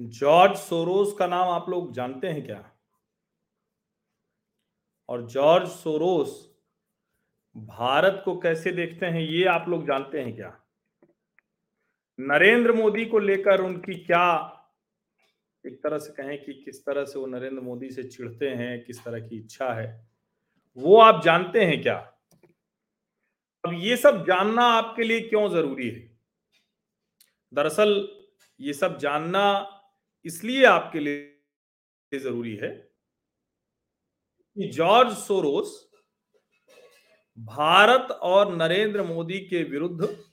George Soros का नाम आप लोग जानते हैं क्या? और जॉर्ज सोरोस भारत को कैसे देखते हैं, ये आप लोग जानते हैं क्या? नरेंद्र मोदी को लेकर उनकी क्या एक तरह से कहें कि किस तरह से वो नरेंद्र मोदी से चिढ़ते हैं, किस तरह की इच्छा है, वो आप जानते हैं क्या? अब ये सब जानना आपके लिए क्यों ज़रूरी है? दरअसल ये सब जानना इसलिए आपके लिए ज़रूरी है कि जॉर्ज सोरोस भारत और नरेंद्र मोदी के विरुद्ध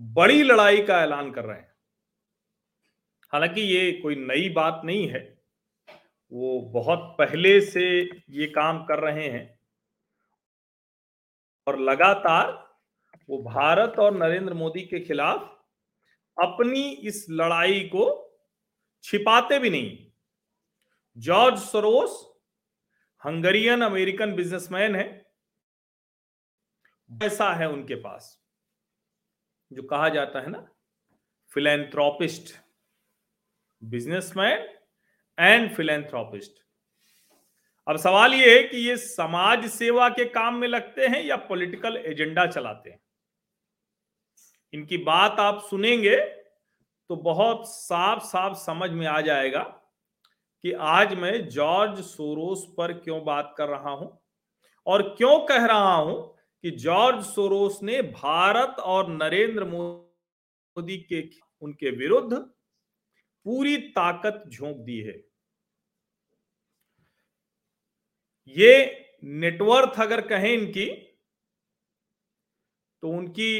बड़ी लड़ाई का ऐलान कर रहे हैं। हालाँकि ये कोई नई बात नहीं है, वो बहुत पहले से ये काम कर रहे हैं और लगातार वो भारत और नरेंद्र मोदी के खिलाफ अपनी इस लड़ाई को छिपाते भी नहीं। George Soros, Hungarian American businessman है, ऐसा है उनके पास, जो कहा जाता है ना फिलेंथ्रोपिस्ट बिजनेसमैन एंड फिलेंथ्रोपिस्ट अब सवाल यह है कि ये समाज सेवा के काम में लगते हैं या पॉलिटिकल एजेंडा चलाते हैं? इनकी बात आप सुनेंगे तो बहुत साफ़ साफ़ समझ में आ जाएगा कि आज मैं जॉर्ज सोरोस पर क्यों बात कर रहा हूँ और क्यों कह रहा हूँ कि जॉर्ज सोरोस ने भारत और नरेंद्र मोदी के उनके विरुद्ध पूरी ताकत झोंक दी है। ये नेटवर्थ अगर कहें इनकी तो उनकी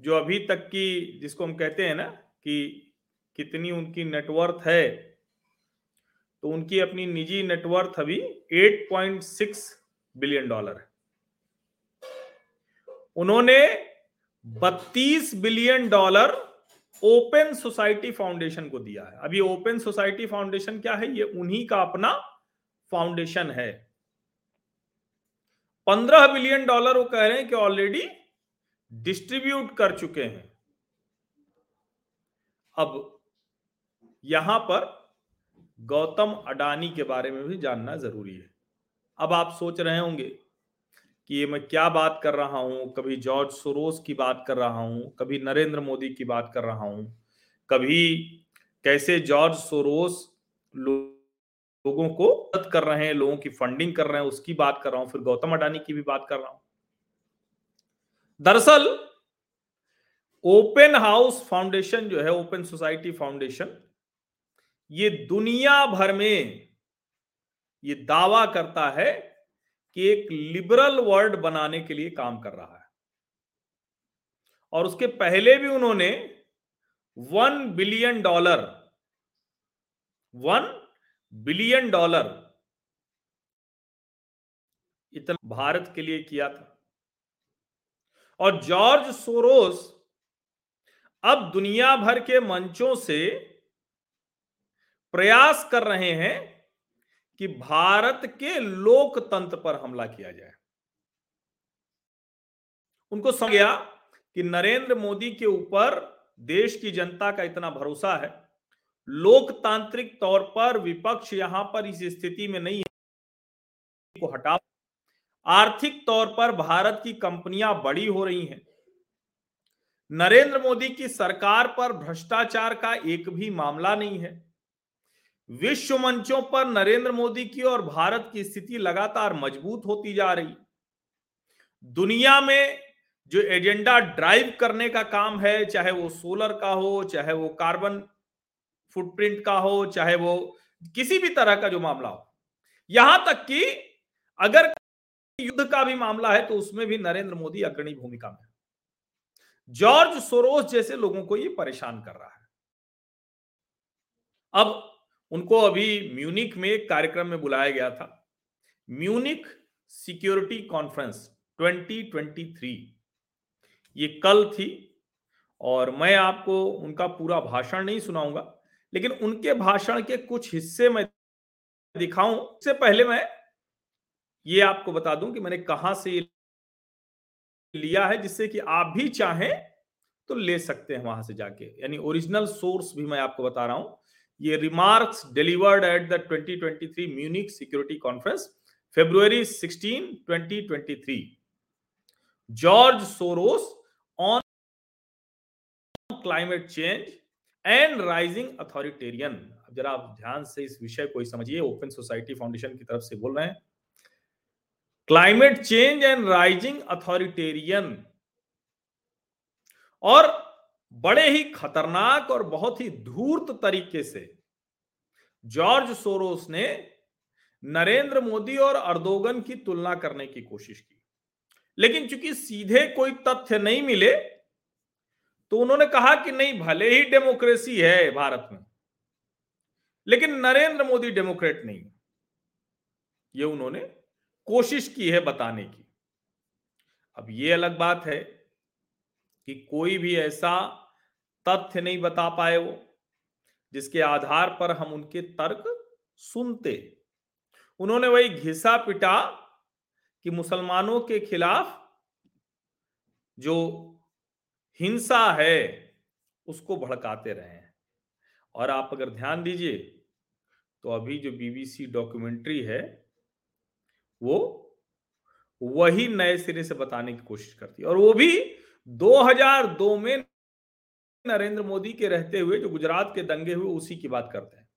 जो अभी तक की जिसको हम कहते हैं ना कि कितनी उनकी नेटवर्थ है तो उनकी अपनी निजी नेटवर्थ अभी 8.6 बिलियन डॉलर है। उन्होंने 32 billion dollar Open Society Foundation को दिया है। अभी ओपन सोसाइटी फाउंडेशन क्या है? ये उन्हीं का अपना फाउंडेशन है। पंद्रह बिलियन डॉलर वो कह रहे हैं कि ऑलरेडी डिस्ट्रीब्यूट कर चुके हैं। अब यहाँ पर गौतम अडानी के बारे में भी जानना ज़रूरी है। अब आप सोच रहे होंगे कि ये मैं क्या बात कर रहा हूँ, कभी जॉर्ज सोरोस की बात कर रहा हूँ, कभी नरेंद्र मोदी की बात कर रहा हूँ, कभी कैसे जॉर्ज सोरोस लोगों को मदद कर रहे हैं, लोगों की फंडिंग कर रहे हैं, उसकी बात कर रहा हूँ, फिर गौतम अडानी की भी बात कर रहा हूँ। दरअसल, ओपन हाउस फाउंडेशन जो है, ओपन सोसाइटी फाउंडेशन, ये दुनिया भर में ये दावा करता है कि एक लिबरल वर्ल्ड बनाने के लिए काम कर रहा है। और उसके पहले भी उन्होंने one billion dollar, one billion dollar इतना भारत के लिए किया था। और जॉर्ज सोरोस अब दुनिया भर के मंचों से प्रयास कर रहे हैं कि भारत के लोकतंत्र पर हमला किया जाए। उनको समझ गया कि नरेंद्र मोदी के ऊपर देश की जनता का इतना भरोसा है। लोकतांत्रिक तौर पर विपक्ष यहाँ पर इस स्थिति में नहीं है। को हटा आर्थिक तौर पर भारत की कंपनियाँ बड़ी हो रही हैं। नरेंद्र मोदी की सरकार पर भ्रष्टाचार का एक भी मामला नहीं है। विश्व मंचों पर नरेंद्र मोदी की और भारत की स्थिति लगातार मज़बूत होती जा रही। दुनिया में जो एजेंडा ड्राइव करने का काम है, चाहे वो सोलर का हो, चाहे वो कार्बन फुटप्रिंट का हो, चाहे वो किसी भी तरह का जो मामला हो, यहाँ तक कि अगर युद्ध का भी मामला है तो उसमें भी नरेंद्र मोदी अग्रणी भूमिका में जॉर्ज सोरोस जैसे लोगों को ये परेशान कर रहा है। अब उनको अभी म्यूनिक में एक कार्यक्रम में बुलाया गया था। म्यूनिक सिक्योरिटी कॉन्फ्रेंस 2023 ये कल थी और मैं आपको उनका पूरा भाषण नहीं सुनाऊँगा, लेकिन उनके भाषण के कुछ हिस्से मैं दिखाऊँ। उससे पहले मैं ये आपको बता दूँ कि मैंने कहाँ से लिया है, जिससे कि आप भी चाहें तो ले सकते हैं वहाँ से जाके। यानी ओरिजिनल सोर्स भी मैं आपको बता रहा हूँ। ये remarks delivered at the 2023 Munich Security Conference, February 16 2023 George Soros on climate change and rising authoritarian जरा आप ध्यान से इस विषय को समझिए, ओपन सोसाइटी फाउंडेशन की तरफ़ से बोल रहे हैं। Climate change and rising authoritarian और बड़े ही खतरनाक और बहुत ही धूर्त तरीके से जॉर्ज सोरोस ने नरेंद्र मोदी और अर्दोगन की तुलना करने की कोशिश की। लेकिन चूँकि सीधे कोई तथ्य नहीं मिले तो उन्होंने कहा कि नहीं, भले ही डेमोक्रेसी है भारत में, लेकिन नरेंद्र मोदी डेमोक्रेट नहीं ये उन्होंने कोशिश की है बताने की। अब ये अलग बात है कि कोई भी ऐसा तथ्य नहीं बता पाए वो, जिसके आधार पर हम उनके तर्क सुनते। उन्होंने वही घिसा पिटा कि मुसलमानों के खिलाफ जो हिंसा है, उसको भड़काते रहे हैं। और आप अगर ध्यान दीजिए तो अभी जो बीबीसी डॉक्यूमेंट्री है वो वही नए सिरे से बताने की कोशिश करती है। और वो भी 2002 में नरेंद्र मोदी के रहते हुए, जो गुजरात के दंगे हुए, उसी की बात करते हैं।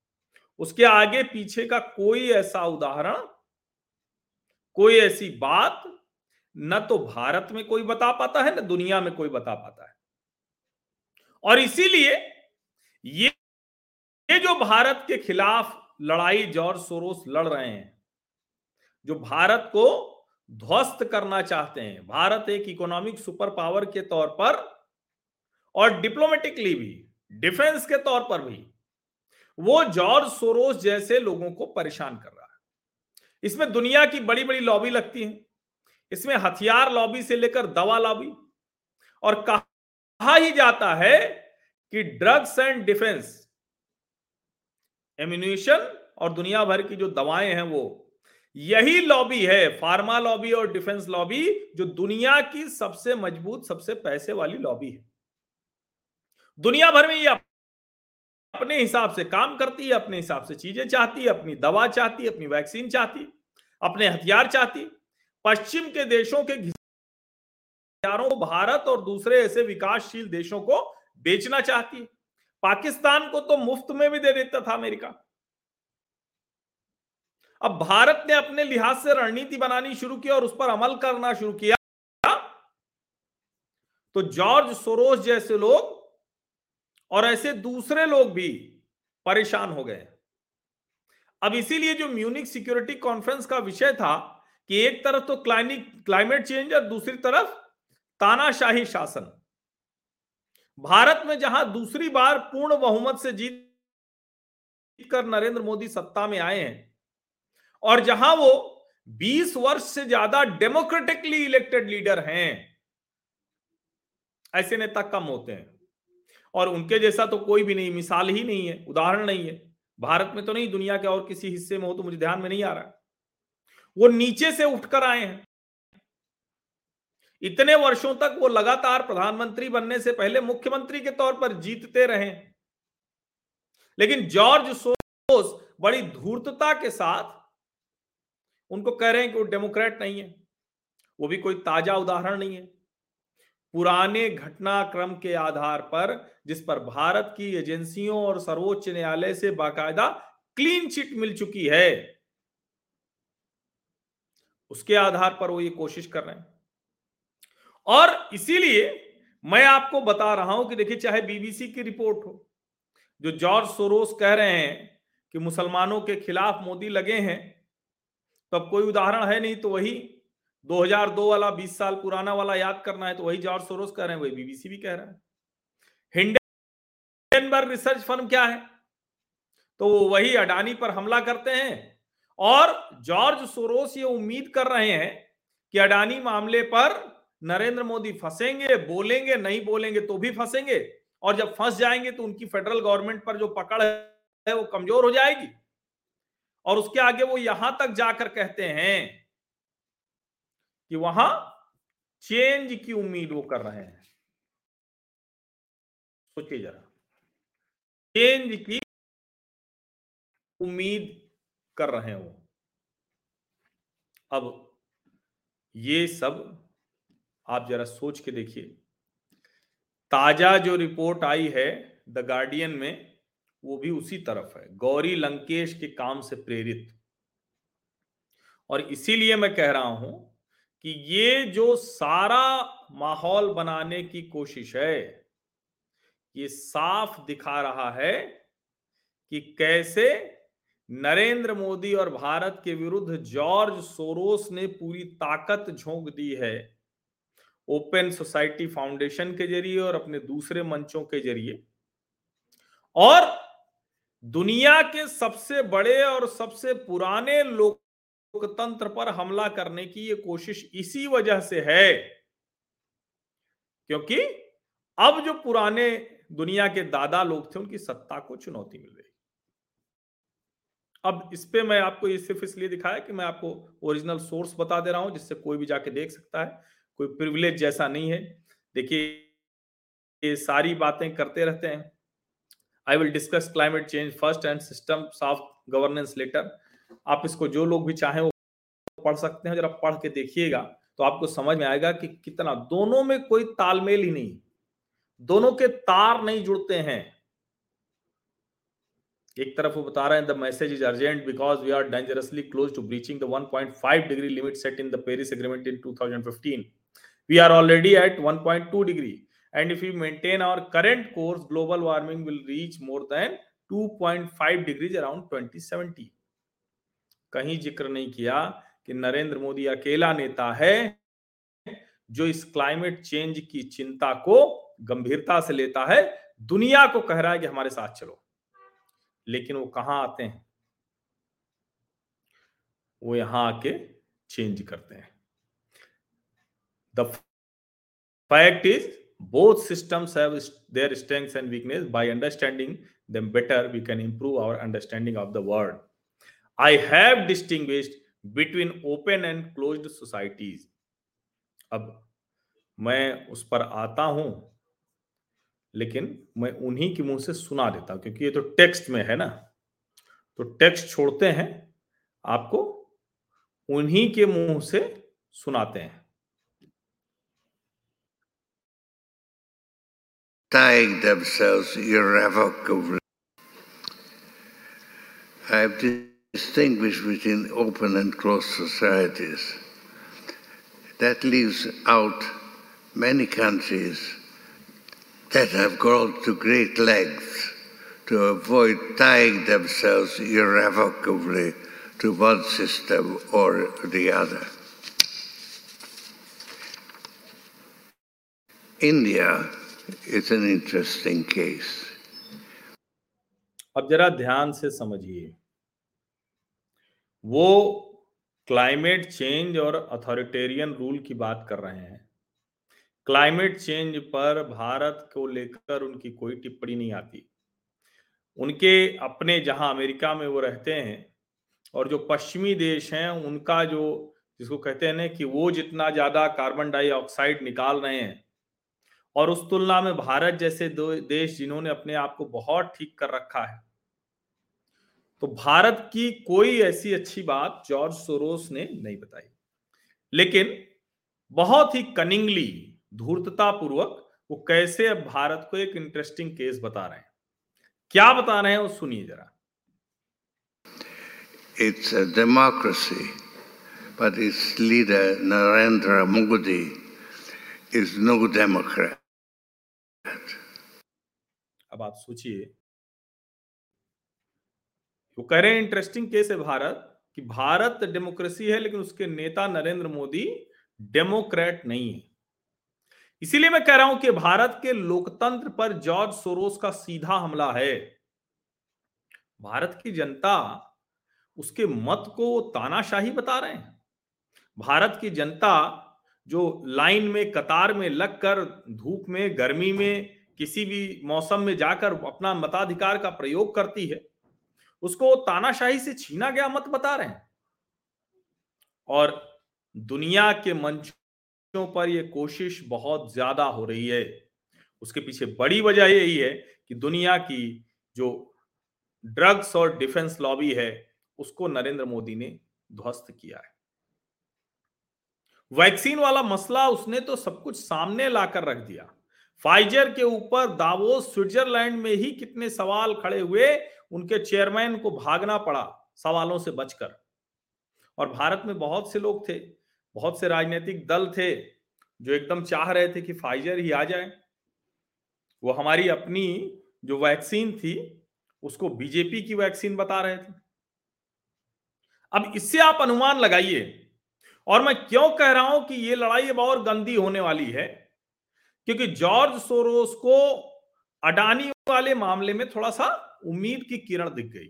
उसके आगे पीछे का कोई ऐसा उदाहरण, कोई ऐसी बात, न तो भारत में कोई बता पाता है, न दुनिया में कोई बता पाता है। और इसीलिए ये ये जो भारत के खिलाफ लड़ाई जॉर्ज सोरोस लड़ रहे हैं जो भारत को ध्वस्त करना चाहते हैं। भारत एक इकोनॉमिक सुपर पावर के तौर पर और डिप्लोमेटिकली भी डिफेंस के तौर पर भी, वो जॉर्ज सोरोस जैसे लोगों को परेशान कर रहा है। इसमें दुनिया की बड़ी बड़ी लॉबी लगती है। इसमें हथियार लॉबी से लेकर दवा लॉबी और कहा ही जाता है कि ड्रग्स एंड डिफेंस एम्यूनिशन और दुनिया भर की जो दवाएँ हैं वो यही लॉबी है फार्मा लॉबी और डिफेंस लॉबी जो दुनिया की सबसे मज़बूत, सबसे पैसे वाली लॉबी है। दुनिया भर में ये अपने हिसाब से काम करती है, अपने हिसाब से चीज़ें चाहती है, अपनी दवा चाहती है, अपनी वैक्सीन चाहती अपने हथियार चाहती पश्चिम के देशों के हथियारों को भारत और दूसरे ऐसे विकासशील देशों को बेचना चाहती पाकिस्तान को तो मुफ़्त में भी दे देता था अमेरिका। अब भारत ने अपने लिहाज से रणनीति बनानी शुरू की और उस पर अमल करना शुरू किया। तो जॉर्ज सोरोस जैसे लोग और ऐसे दूसरे लोग भी परेशान हो गए। अब इसीलिए जो म्यूनिक सिक्योरिटी कॉन्फ्रेंस का विषय था कि एक तरफ़ तो क्लाइमेट चेंज और दूसरी तरफ़ तानाशाही शासन। भारत में जहाँ दूसरी बार पूर्ण बहुमत से जीत कर नरेंद्र मोदी सत्ता में आए हैं और जहाँ वो 20 वर्ष से ज़्यादा डेमोक्रेटिकली इलेक्टेड लीडर हैं, ऐसे नेता कम होते हैं। और उनके जैसा तो कोई भी नहीं, मिसाल ही नहीं है, उदाहरण नहीं है। भारत में तो नहीं, दुनिया के और किसी हिस्से में हो तो मुझे ध्यान में नहीं आ रहा। वो नीचे से उठकर आए हैं। इतने वर्षों तक वो लगातार प्रधानमंत्री बनने से पहले मुख्यमंत्री के तौर पर जीतते रहे। लेकिन जॉर्ज सोस बड़ी धूर्तता के साथ उनको कह रहे हैं कि वो डेमोक्रेट नहीं है, वो भी कोई ताज़ा उदाहरण नहीं है। पुराने घटनाक्रम के आधार पर, जिस पर भारत की एजेंसियों और सर्वोच्च न्यायालय से बाकायदा क्लीन चिट मिल चुकी है, उसके आधार पर वो ये कोशिश कर रहे हैं। और इसीलिए मैं आपको बता रहा हूँ कि देखिए, चाहे बीबीसी की रिपोर्ट हो, जो जॉर्ज सोरोस कह रहे हैं कि मुसलमानों के खिलाफ मोदी लगे हैं तो अब कोई उदाहरण है नहीं तो वही 2002 वाला 20 साल पुराना वाला याद करना है तो वही जॉर्ज सोरोस कह रहे हैं, वही बीबीसी भी कह रहा है। हिंडनबर्ग रिसर्च फर्म क्या है? तो वो वही अडानी पर हमला करते हैं, और जॉर्ज सोरोस ये उम्मीद कर रहे हैं कि अडानी मामले पर नरेंद्र मोदी फंसेंगे, बोलेंगे, नहीं बोलेंगे तो भी फंसेंगे, और जब फंस जाएँगे तो उनकी फेडरल गवर्नमेंट पर जो पकड़ है, वो कमज़ोर हो जाएगी। और उसके आगे वो यहाँ तक जाकर कहते हैं कि वहाँ चेंज की उम्मीद वो कर रहे हैं। सोचिए जरा। चेंज की उम्मीद कर रहे हैं वो। अब ये सब आप जरा सोच के देखिए। ताज़ा जो रिपोर्ट आई है, द गार्डियन में वो भी उसी तरफ़ है। गौरी लंकेश के काम से प्रेरित। और इसीलिए मैं कह रहा हूँ कि ये जो सारा माहौल बनाने की कोशिश है, ये साफ़ दिखा रहा है कि कैसे नरेंद्र मोदी और भारत के विरुद्ध जॉर्ज सोरोस ने पूरी ताकत झोंक दी है ओपन सोसाइटी फाउंडेशन के ज़रिए और अपने दूसरे मंचों के ज़रिए। और दुनिया के सबसे बड़े और सबसे पुराने लोकतंत्र पर हमला करने की ये कोशिश इसी वजह से है। क्योंकि अब जो पुराने दुनिया के दादा लोग थे, उनकी सत्ता को चुनौती मिल रही। अब इस पे मैं आपको ये सिर्फ़ इसलिए दिखाया कि मैं आपको ओरिजिनल सोर्स बता दे रहा हूँ, जिससे कोई भी जाके देख सकता है। कोई प्रिविलेज जैसा नहीं है। देखिए, ये सारी बातें करते रहते हैं। I will discuss climate change first and system of governance later आप इसको जो लोग भी चाहें वो पढ़ सकते हैं। जरा पढ़ के देखिएगा तो आपको समझ में आएगा कि कितना दोनों में कोई तालमेल ही नहीं। दोनों के तार नहीं जुड़ते हैं। एक तरफ़ वो बता रहे हैं the message is urgent because we are dangerously close to breaching the 1.5 degree limit set in the Paris agreement in 2015 we are already at 1.2 degree and if we maintain our current course, global warming will reach more than 2.5 degrees around 2070 कहीं ज़िक्र नहीं किया कि नरेंद्र मोदी अकेला नेता है जो इस क्लाइमेट चेंज की चिंता को गंभीरता से लेता है, दुनिया को कह रहा है कि हमारे साथ चलो। लेकिन वो कहाँ आते हैं? वो यहाँ आके चेंज करते हैं। The fact is both systems have their strengths and weakness by understanding them better we can improve our understanding of the world i have distinguished between open and closed societies अब मैं उस पर आता हूँ लेकिन मैं उन्हीं के मुँह से सुना देता हूँ क्योंकि ये तो टेक्स्ट में है ना तो टेक्स्ट छोड़ते हैं आपको उन्हीं के मुँह से सुनाते हैं tying themselves irrevocably. I have distinguished between open and closed societies. That leaves out many countries that have gone to great lengths to avoid tying themselves irrevocably to one system or the other. India it's an interesting case. अब जरा ध्यान से समझिए। वो climate change और authoritarian rule की बात कर रहे हैं। क्लाइमेट चेंज पर भारत को लेकर उनकी कोई टिप्पणी नहीं आती। उनके अपने, जहाँ अमेरिका में वो रहते हैं और जो पश्चिमी देश हैं, उनका जो, जिसको कहते हैं ना कि वो जितना ज़्यादा कार्बन डाइऑक्साइड निकाल रहे हैं और उस तुलना में भारत जैसे दो देश जिन्होंने अपने आप को बहुत ठीक कर रखा है। तो भारत की कोई ऐसी अच्छी बात जॉर्ज सोरोस ने नहीं बताई। लेकिन बहुत ही कनिंगली धूर्तता पूर्वक वो कैसे अब भारत को एक इंटरेस्टिंग केस बता रहे हैं। क्या बता रहे हैं वो सुनिए जरा। It's democracy but its leader Narendra Modi is no democrat अब आप सोचिए। वो कह रहे हैं इंटरेस्टिंग केस है भारत? कि भारत डेमोक्रेसी है, लेकिन उसके नेता नरेंद्र मोदी डेमोक्रेट नहीं है। इसीलिए मैं कह रहा हूँ कि भारत के लोकतंत्र पर जॉर्ज सोरोस का सीधा हमला है। भारत की जनता उसके मत को तानाशाही बता रहे हैं। भारत की जनता जो लाइन में, कतार में लगकर धूप में, गर्मी में किसी भी मौसम में जाकर अपना मताधिकार का प्रयोग करती है, उसको तानाशाही से छीना गया मत बता रहे हैं। और दुनिया के मंचों पर यह कोशिश बहुत ज़्यादा हो रही है। उसके पीछे बड़ी वजह यही है कि दुनिया की जो ड्रग्स और डिफेंस लॉबी है, उसको नरेंद्र मोदी ने ध्वस्त किया है। वैक्सीन वाला मसला उसने तो सब कुछ सामने लाकर रख दिया। फाइजर के ऊपर दावोस स्विट्जरलैंड में ही कितने सवाल खड़े हुए, उनके चेयरमैन को भागना पड़ा सवालों से बचकर। और भारत में बहुत से लोग थे, बहुत से राजनीतिक दल थे, जो एकदम चाह रहे थे कि फाइजर ही आ जाए। वो हमारी अपनी जो वैक्सीन थी, उसको बीजेपी की वैक्सीन बता रहे थे। अब इससे आप अनुमान लगाइए, और मैं क्यों कह रहा हूँ कि ये लड़ाई अब और गंदी होने वाली है क्योंकि जॉर्ज सोरोस को अडानी वाले मामले में थोड़ा सा उम्मीद की किरण दिख गई।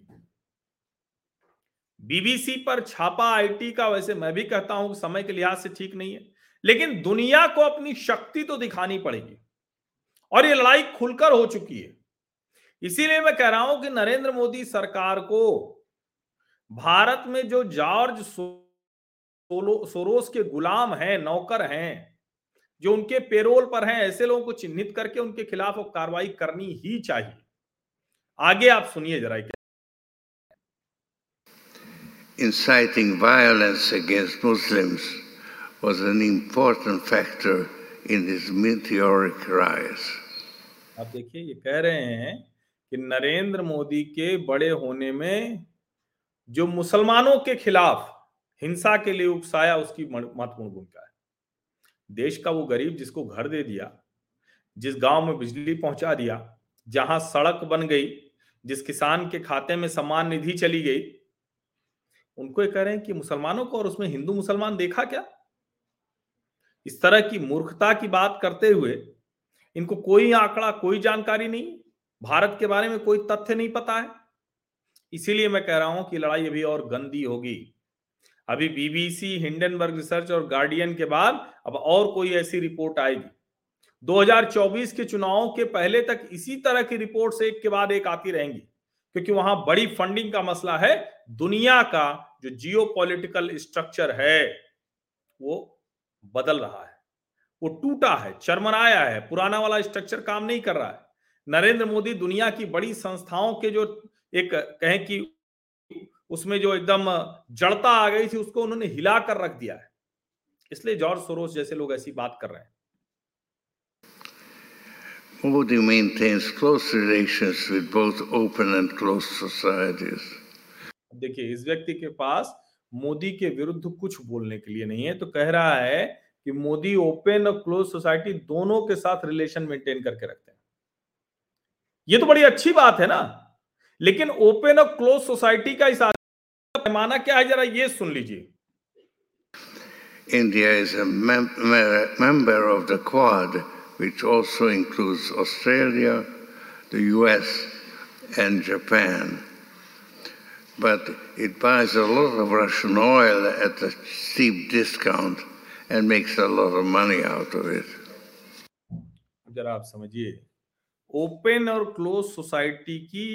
बीबीसी पर छापा आईटी का वैसे मैं भी कहता हूँ समय के लिहाज से ठीक नहीं है, लेकिन दुनिया को अपनी शक्ति तो दिखानी पड़ेगी और ये लड़ाई खुलकर हो चुकी है। इसीलिए मैं कह रहा हूँ कि नरेंद्र मोदी सरकार को भारत में जो जॉर्ज सोरोस के गुलाम हैं, नौकर हैं जो उनके पेरोल पर हैं ऐसे लोगों को चिन्हित करके उनके खिलाफ वो कार्रवाई करनी ही चाहिए। आगे आप सुनिए जरा inciting violence against Muslims was an important factor in his meteoric rise. आप देखिए ये कह रहे हैं कि नरेंद्र मोदी के बड़े होने में जो मुसलमानों के खिलाफ हिंसा के लिए उकसाया उसकी महत्वपूर्ण भूमिका है। देश का वो गरीब जिसको घर दे दिया, जिस गाँव में बिजली पहुँचा दिया, जहाँ सड़क बन गई, जिस किसान के खाते में सम्मान निधि चली गई, उनको ये कह रहे हैं कि मुसलमानों को और उसमें हिंदू मुसलमान देखा क्या? इस तरह की मूर्खता की बात करते हुए इनको कोई आंकड़ा, कोई जानकारी नहीं, भारत के बारे में कोई तथ्य नहीं पता है। इसीलिए मैं कह रहा हूँ कि लड़ाई अभी और गंदी होगी। अभी बीबीसी हिंडनबर्ग रिसर्च और गार्डियन के बाद अब और कोई ऐसी रिपोर्ट आएगी। 2024 के चुनावों के पहले तक इसी तरह की रिपोर्ट्स एक के बाद एक आती रहेंगी, क्योंकि वहाँ बड़ी फंडिंग का मसला है, दुनिया का जो जियो स्ट्रक्चर है, वो बदल रहा है, वो टूटा है, चरमराया है, पुराना वाला स्ट्रक्चर काम नहीं कर रहा है। नरेंद्र मोदी दुनिया की बड़ी संस्थाओं के जो एक कहें कि उसमें जो एकदम जड़ता आ गई थी उसको उन्होंने हिला कर रख दिया है। इसलिए जॉर्ज सोरोस जैसे लोग ऐसी बात कर रहे हैं। Modi maintains close relations with both open and closed societies. देखिए इस व्यक्ति के पास मोदी के विरुद्ध कुछ बोलने के लिए नहीं है तो कह रहा है कि मोदी ओपन और क्लोज सोसाइटी दोनों के साथ रिलेशन मेंटेन करके रखते हैं। ये तो बड़ी अच्छी बात है ना? लेकिन ओपन और क्लोज सोसाइटी का इस पैमाना क्या है? जरा ये सुन लीजिए। India is member of the Quad which also includes Australia the US and Japan but it buys a oil at a discount and makes a of money out of it जरा आप समझिए। ओपन और close society की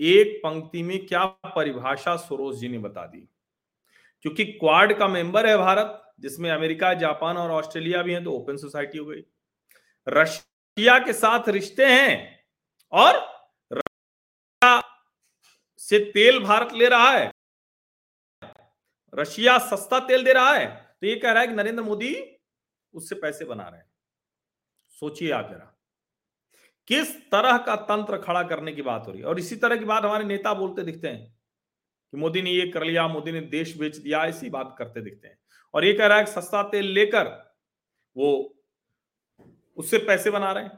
एक पंक्ति में क्या परिभाषा सरोज जी ने बता दी? क्योंकि क्वाड का मेंबर है भारत, जिसमें अमेरिका, जापान और ऑस्ट्रेलिया भी हैं तो ओपन सोसाइटी हो गई। रशिया के साथ रिश्ते हैं और रशिया से तेल भारत ले रहा है। रशिया सस्ता तेल दे रहा है। तो ये कह रहा है कि नरेंद्र मोदी उससे पैसे बना रहे हैं। सोचिए आप जरा। किस तरह का तंत्र खड़ा करने की बात हो रही है? और इसी तरह की बात हमारे नेता बोलते दिखते हैं कि मोदी ने ये कर लिया, मोदी ने देश बेच दिया, ऐसी बात करते दिखते हैं। और ये कह रहा है सस्ता तेल लेकर वो उससे पैसे बना रहे हैं।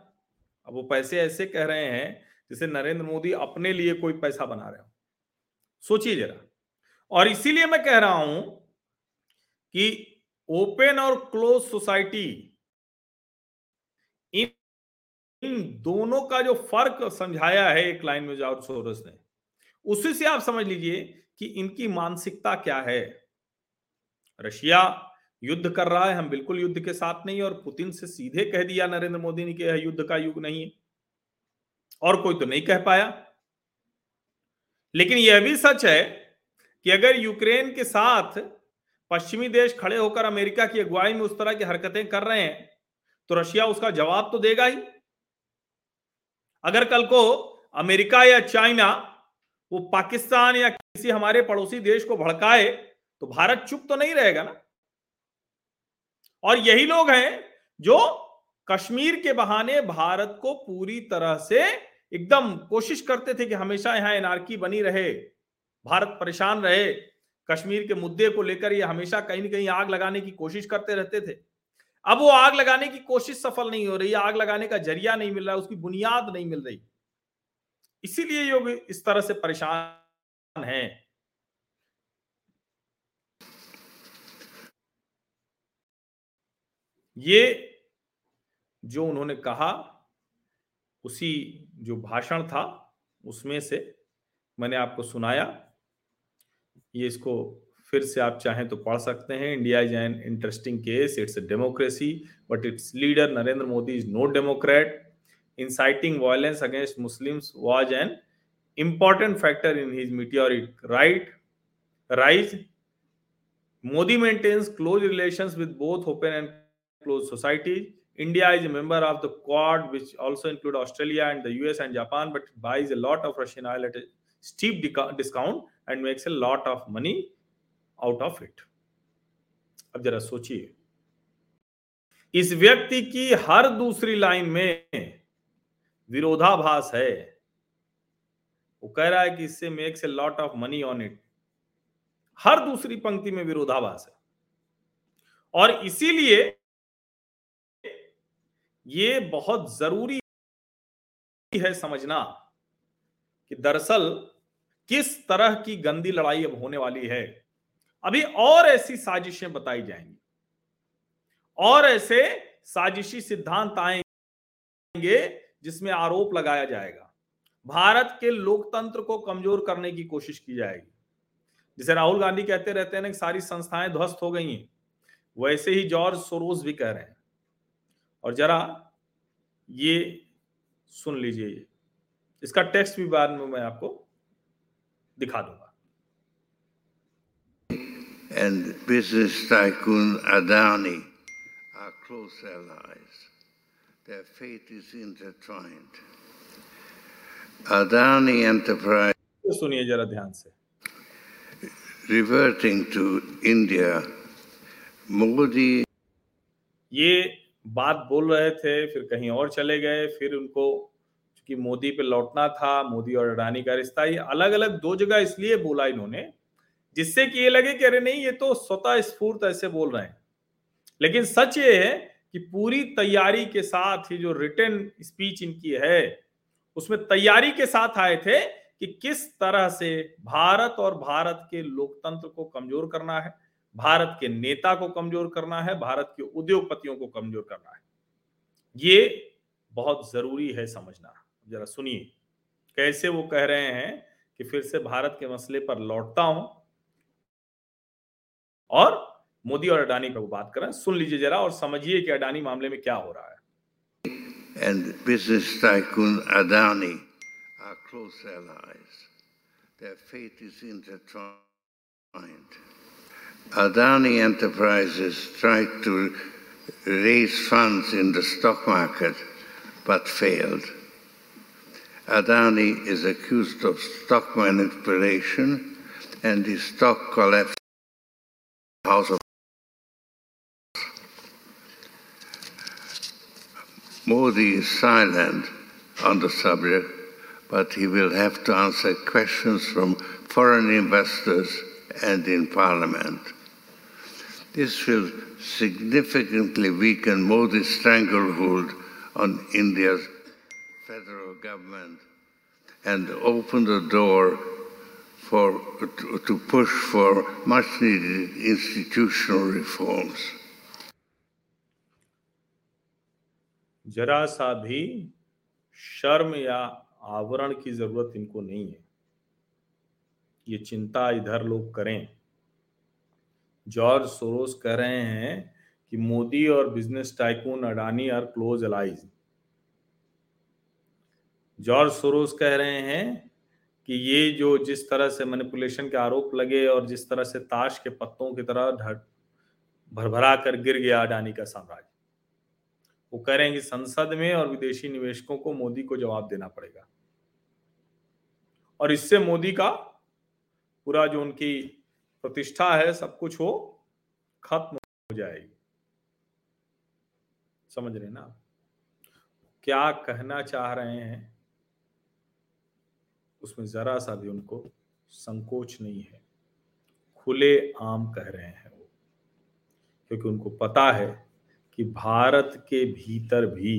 अब वो पैसे ऐसे कह रहे हैं जैसे नरेंद्र मोदी अपने लिए कोई पैसा बना रहे हो। सोचिए जरा। और इसीलिए मैं कह रहा हूँ कि ओपन और क्लोज सोसाइटी इन दोनों का जो फ़र्क समझाया है, एक लाइन में जॉर्ज सोरस ने, उसी से आप समझ लीजिए कि इनकी मानसिकता क्या है। रशिया युद्ध कर रहा है, हम बिल्कुल युद्ध के साथ नहीं और पुतिन से सीधे कह दिया नरेंद्र मोदी ने कि यह युद्ध का युग नहीं है। और कोई तो नहीं कह पाया। लेकिन यह भी सच है कि अगर यूक्रेन के साथ पश्चिमी देश खड़े होकर अमेरिका की अगुवाई में उस तरह की हरकतें कर रहे हैं तो रशिया उसका जवाब तो देगा ही। अगर कल को अमेरिका या चाइना, वो पाकिस्तान या किसी हमारे पड़ोसी देश को भड़काए तो भारत चुप तो नहीं रहेगा ना? और यही लोग हैं जो कश्मीर के बहाने भारत को पूरी तरह से एकदम कोशिश करते थे कि हमेशा यहाँ एनआरकी बनी रहे, भारत परेशान रहे, कश्मीर के मुद्दे को लेकर ये हमेशा कहीं ना कहीं आग लगाने की कोशिश करते रहते थे। अब वो आग लगाने की कोशिश सफल नहीं हो रही, आग लगाने का ज़रिया नहीं मिल रहा, उसकी बुनियाद नहीं मिल रही। इसीलिए योग इस तरह से परेशान है। ये जो उन्होंने कहा, उसी जो भाषण था, उसमें से मैंने आपको सुनाया। ये इसको फिर से आप चाहें तो पढ़ सकते हैं। India is an interesting case it's a democracy but its leader Narendra Modi is no democrat inciting violence against Muslims was an important factor in his meteoric right rise Modi maintains close relation with both open and close societies India is member of the Quad which also include Australia and the US and Japan but buys lot of Russian oil at steep discount and makes a lot of money out of it अब जरा सोचिए। इस व्यक्ति की हर दूसरी line में विरोधाभास है। वो कह रहा है कि इससे makes a lot of money on it हर दूसरी पंक्ति में विरोधाभास है। और इसीलिए ये बहुत ज़रूरी है समझना कि दरअसल किस तरह की गंदी लड़ाई अब होने वाली है। अभी और ऐसी साजिशें बताई जाएँगी। और ऐसे साजिशी सिद्धांत आएँगे जिसमें आरोप लगाया जाएगा, भारत के लोकतंत्र को कमज़ोर करने की कोशिश की जाएगी। जिसे राहुल गांधी कहते रहते हैं कि सारी संस्थाएँ ध्वस्त हो गई हैं, वैसे ही जॉर्ज सोरोस भी कह रहे हैं। और जरा ये सुन लीजिए, इसका टेक्स्ट भी बाद में मैं आपको दिखा दूँगा। And business tycoon Adani are close allies. Their fate is intertwined. Adani Enterprise सुनिए जरा ध्यान से reverting to India, Modi ये बात बोल रहे थे फिर कहीं और चले गए फिर उनको कि मोदी पे लौटना था मोदी और अडानी का रिश्ता ये अलग अलग दो जगह इसलिए बोला इन्होंने जिससे कि ये लगे कि अरे नहीं, ये तो स्वतः स्फूर्त ऐसे बोल रहे हैं। लेकिन सच ये है कि पूरी तैयारी के साथ ही जो रिटर्न स्पीच इनकी है, उसमें तैयारी के साथ आए थे कि किस तरह से भारत और भारत के लोकतंत्र को कमज़ोर करना है, भारत के नेता को कमज़ोर करना है, भारत के उद्योगपतियों को कमज़ोर करना है। ये बहुत ज़रूरी है समझना। जरा सुनिए, कैसे वो कह रहे हैं कि फिर से भारत के मसले पर लौटता हूँ और मोदी और अडानी पर बात करें सुन लीजिए जरा और समझिए कि अडानी मामले में क्या हो रहा है and business tycoon Adani are close allies. Their fate is intertwined. Adani Enterprises tried to raise funds in the stock market but failed. Adani is accused of stock manipulation and his stock collapsed. House of Modi is silent on the subject, but he will have to answer questions from foreign investors and in Parliament. This will significantly weaken Modi's stranglehold on India's federal government and open the door for, to, to push for much needed institutional reforms. जरा सा भी शर्म या आवरण की ज़रूरत इनको नहीं है। ये चिंता इधर लोग करें। जॉर्ज सोरोस कह रहे हैं कि मोदी और business tycoon Adani are close allies. George Soros कह रहे हैं कि ये जो जिस तरह से मैनिपुलेशन के आरोप लगे और जिस तरह से ताश के पत्तों की तरह भरभरा कर गिर गया अडानी का साम्राज्य। वो कह रहे हैं कि संसद में और विदेशी निवेशकों को मोदी को जवाब देना पड़ेगा। और इससे मोदी का पूरा जो उनकी प्रतिष्ठा है, सब कुछ वो खत्म हो जाएगी। समझ रहे ना? क्या कहना चाह रहे हैं? उसमें जरा सा भी उनको संकोच नहीं है। खुले आम कह रहे हैं वो, क्योंकि उनको पता है कि भारत के भीतर भी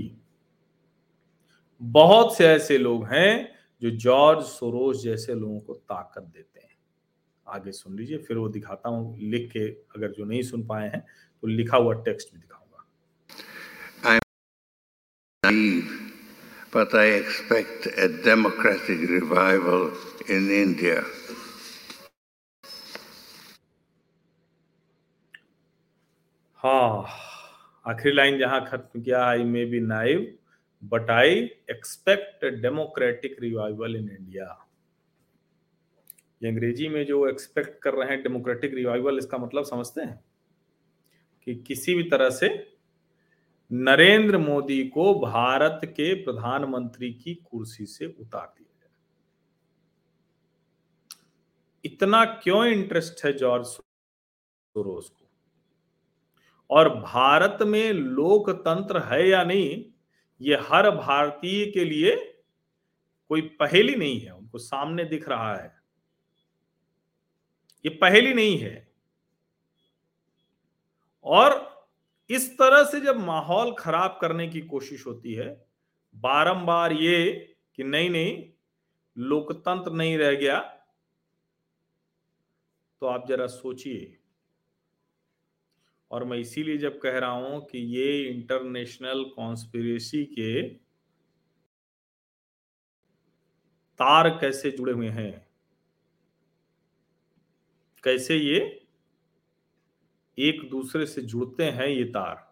बहुत से ऐसे लोग हैं जो जॉर्ज सोरोस जैसे लोगों को ताकत देते हैं। आगे सुन लीजिए, फिर वो दिखाता हूँ, लिख के अगर जो नहीं सुन पाए हैं तो लिखा हुआ टेक्स्ट भी दिखाऊँगा। But I expect a democratic revival in India. हाँ आखिरी लाइन जहाँ खत्म किया I may be naive but I expect democratic revival in India अंग्रेज़ी में जो एक्सपेक्ट कर रहे हैं डेमोक्रेटिक रिवाइवल इसका मतलब समझते हैं कि किसी भी तरह से नरेंद्र मोदी को भारत के प्रधानमंत्री की कुर्सी से उतार दिया जाए इतना क्यों इंटरेस्ट है जॉर्ज सोरोस को? और भारत में लोकतंत्र है या नहीं, ये हर भारतीय के लिए कोई पहेली नहीं है। उनको सामने दिख रहा है। ये पहेली नहीं है। और इस तरह से जब माहौल खराब करने की कोशिश होती है, बारंबार ये कि नहीं नहीं, लोकतंत्र नहीं रह गया तो आप जरा सोचिए। और मैं इसीलिए जब कह रहा हूँ कि ये इंटरनेशनल कॉन्स्पिरेसी के तार कैसे जुड़े हुए हैं, कैसे ये एक दूसरे से जुड़ते हैं ये तार।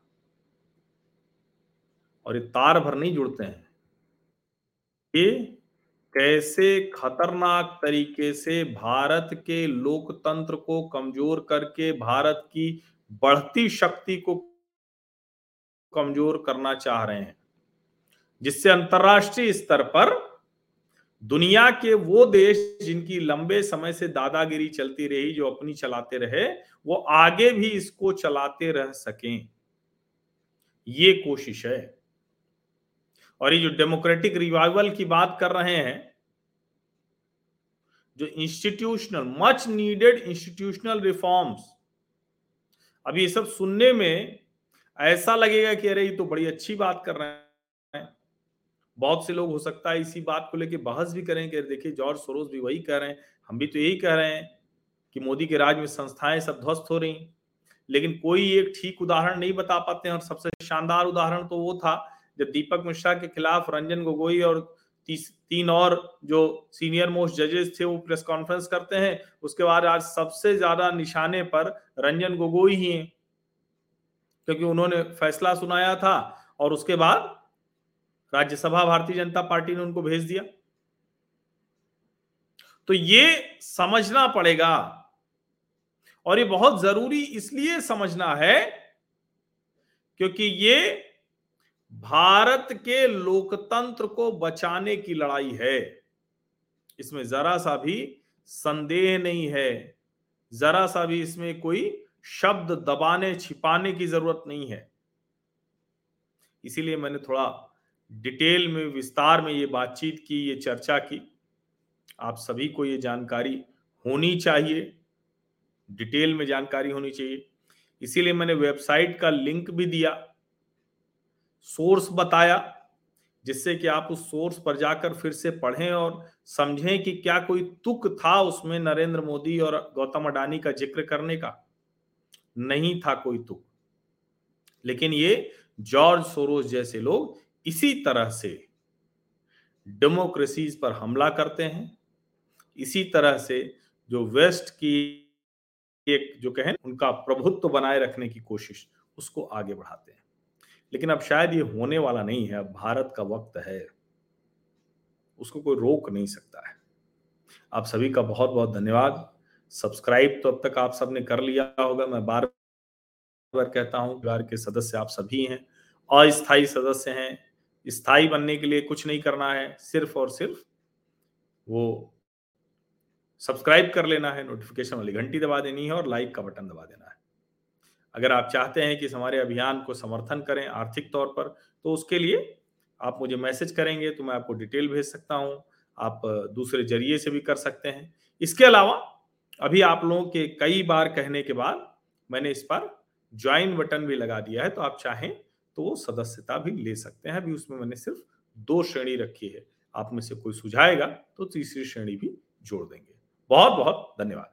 और ये तार भर नहीं जुड़ते हैं। ये कैसे खतरनाक तरीके से भारत के लोकतंत्र को कमज़ोर करके, भारत की बढ़ती शक्ति को कमज़ोर करना चाह रहे हैं, जिससे अंतरराष्ट्रीय स्तर पर दुनिया के वो देश जिनकी लंबे समय से दादागिरी चलती रही, जो अपनी चलाते रहे, वो आगे भी इसको चलाते रह सकें। ये कोशिश है। और ये जो डेमोक्रेटिक रिवाइवल की बात कर रहे हैं, जो institutional much needed institutional reforms, अब ये सब सुनने में ऐसा लगेगा कि अरे, ये तो बड़ी अच्छी बात कर रहे हैं। बहुत से लोग, हो सकता है इसी बात को लेकर बहस भी करें कि देखिए, जॉर्ज सोरोस भी वही कह रहे हैं। हम भी तो यही कह रहे हैं कि मोदी के राज में संस्थाएँ सब ध्वस्त हो रही। लेकिन कोई एक ठीक उदाहरण नहीं बता पाते हैं और सबसे शानदार उदाहरण तो वो था जब दीपक मिश्रा के खिलाफ रंजन गोगोई और तीन और जो सीनियर मोस्ट जजेस थे वो प्रेस कॉन्फ्रेंस करते हैं, उसके बाद आज सबसे ज़्यादा निशाने पर रंजन गोगोई ही हैं। क्योंकि उन्होंने फैसला सुनाया था और उसके बाद राज्यसभा भारतीय जनता पार्टी ने उनको भेज दिया। तो ये समझना पड़ेगा और ये बहुत ज़रूरी इसलिए समझना है क्योंकि ये भारत के लोकतंत्र को बचाने की लड़ाई है। इसमें जरा सा भी संदेह नहीं है। जरा सा भी इसमें कोई शब्द दबाने छिपाने की ज़रूरत नहीं है। इसीलिए मैंने थोड़ा डिटेल में, विस्तार में ये बातचीत की, ये चर्चा की। आप सभी को ये जानकारी होनी चाहिए। डिटेल में जानकारी होनी चाहिए। इसीलिए मैंने वेबसाइट का लिंक भी दिया, सोर्स बताया, जिससे कि आप उस सोर्स पर जाकर फिर से पढ़ें और समझें कि क्या कोई तुक था उसमें नरेंद्र मोदी और गौतम अडानी का ज़िक्र करने का। नहीं था कोई तुक। लेकिन ये जॉर्ज सोरोस जैसे लोग इसी तरह से डेमोक्रेसीज पर हमला करते हैं। इसी तरह से जो वेस्ट की एक जो कहें उनका प्रभुत्व बनाए रखने की कोशिश, उसको आगे बढ़ाते हैं। लेकिन अब शायद ये होने वाला नहीं है, अब भारत का वक्त है। उसको कोई रोक नहीं सकता है। आप सभी का बहुत बहुत धन्यवाद। सब्सक्राइब तो अब तक आप सबने कर लिया होगा। मैं बार बार कहता हूँ, परिवार के सदस्य आप सभी हैं, अस्थायी सदस्य हैं। स्थायी बनने के लिए कुछ नहीं करना है, सिर्फ़ और सिर्फ़ वो सब्सक्राइब कर लेना है नोटिफिकेशन वाली घंटी दबा देनी है और लाइक का बटन दबा देना है। अगर आप चाहते हैं कि हमारे अभियान को समर्थन करें आर्थिक तौर पर तो उसके लिए आप मुझे मैसेज करेंगे तो मैं आपको डिटेल भेज सकता हूँ, आप दूसरे ज़रिए से भी कर सकते हैं। इसके अलावा, अभी आप लोगों के कई बार कहने के बाद मैंने इस पर ज्वाइन बटन भी लगा दिया है तो आप चाहें तो वो सदस्यता भी ले सकते हैं। अभी उसमें मैंने सिर्फ़ दो श्रेणी रखी है। आप में से कोई सुझाएगा तो तीसरी श्रेणी भी जोड़ देंगे। बहुत बहुत धन्यवाद।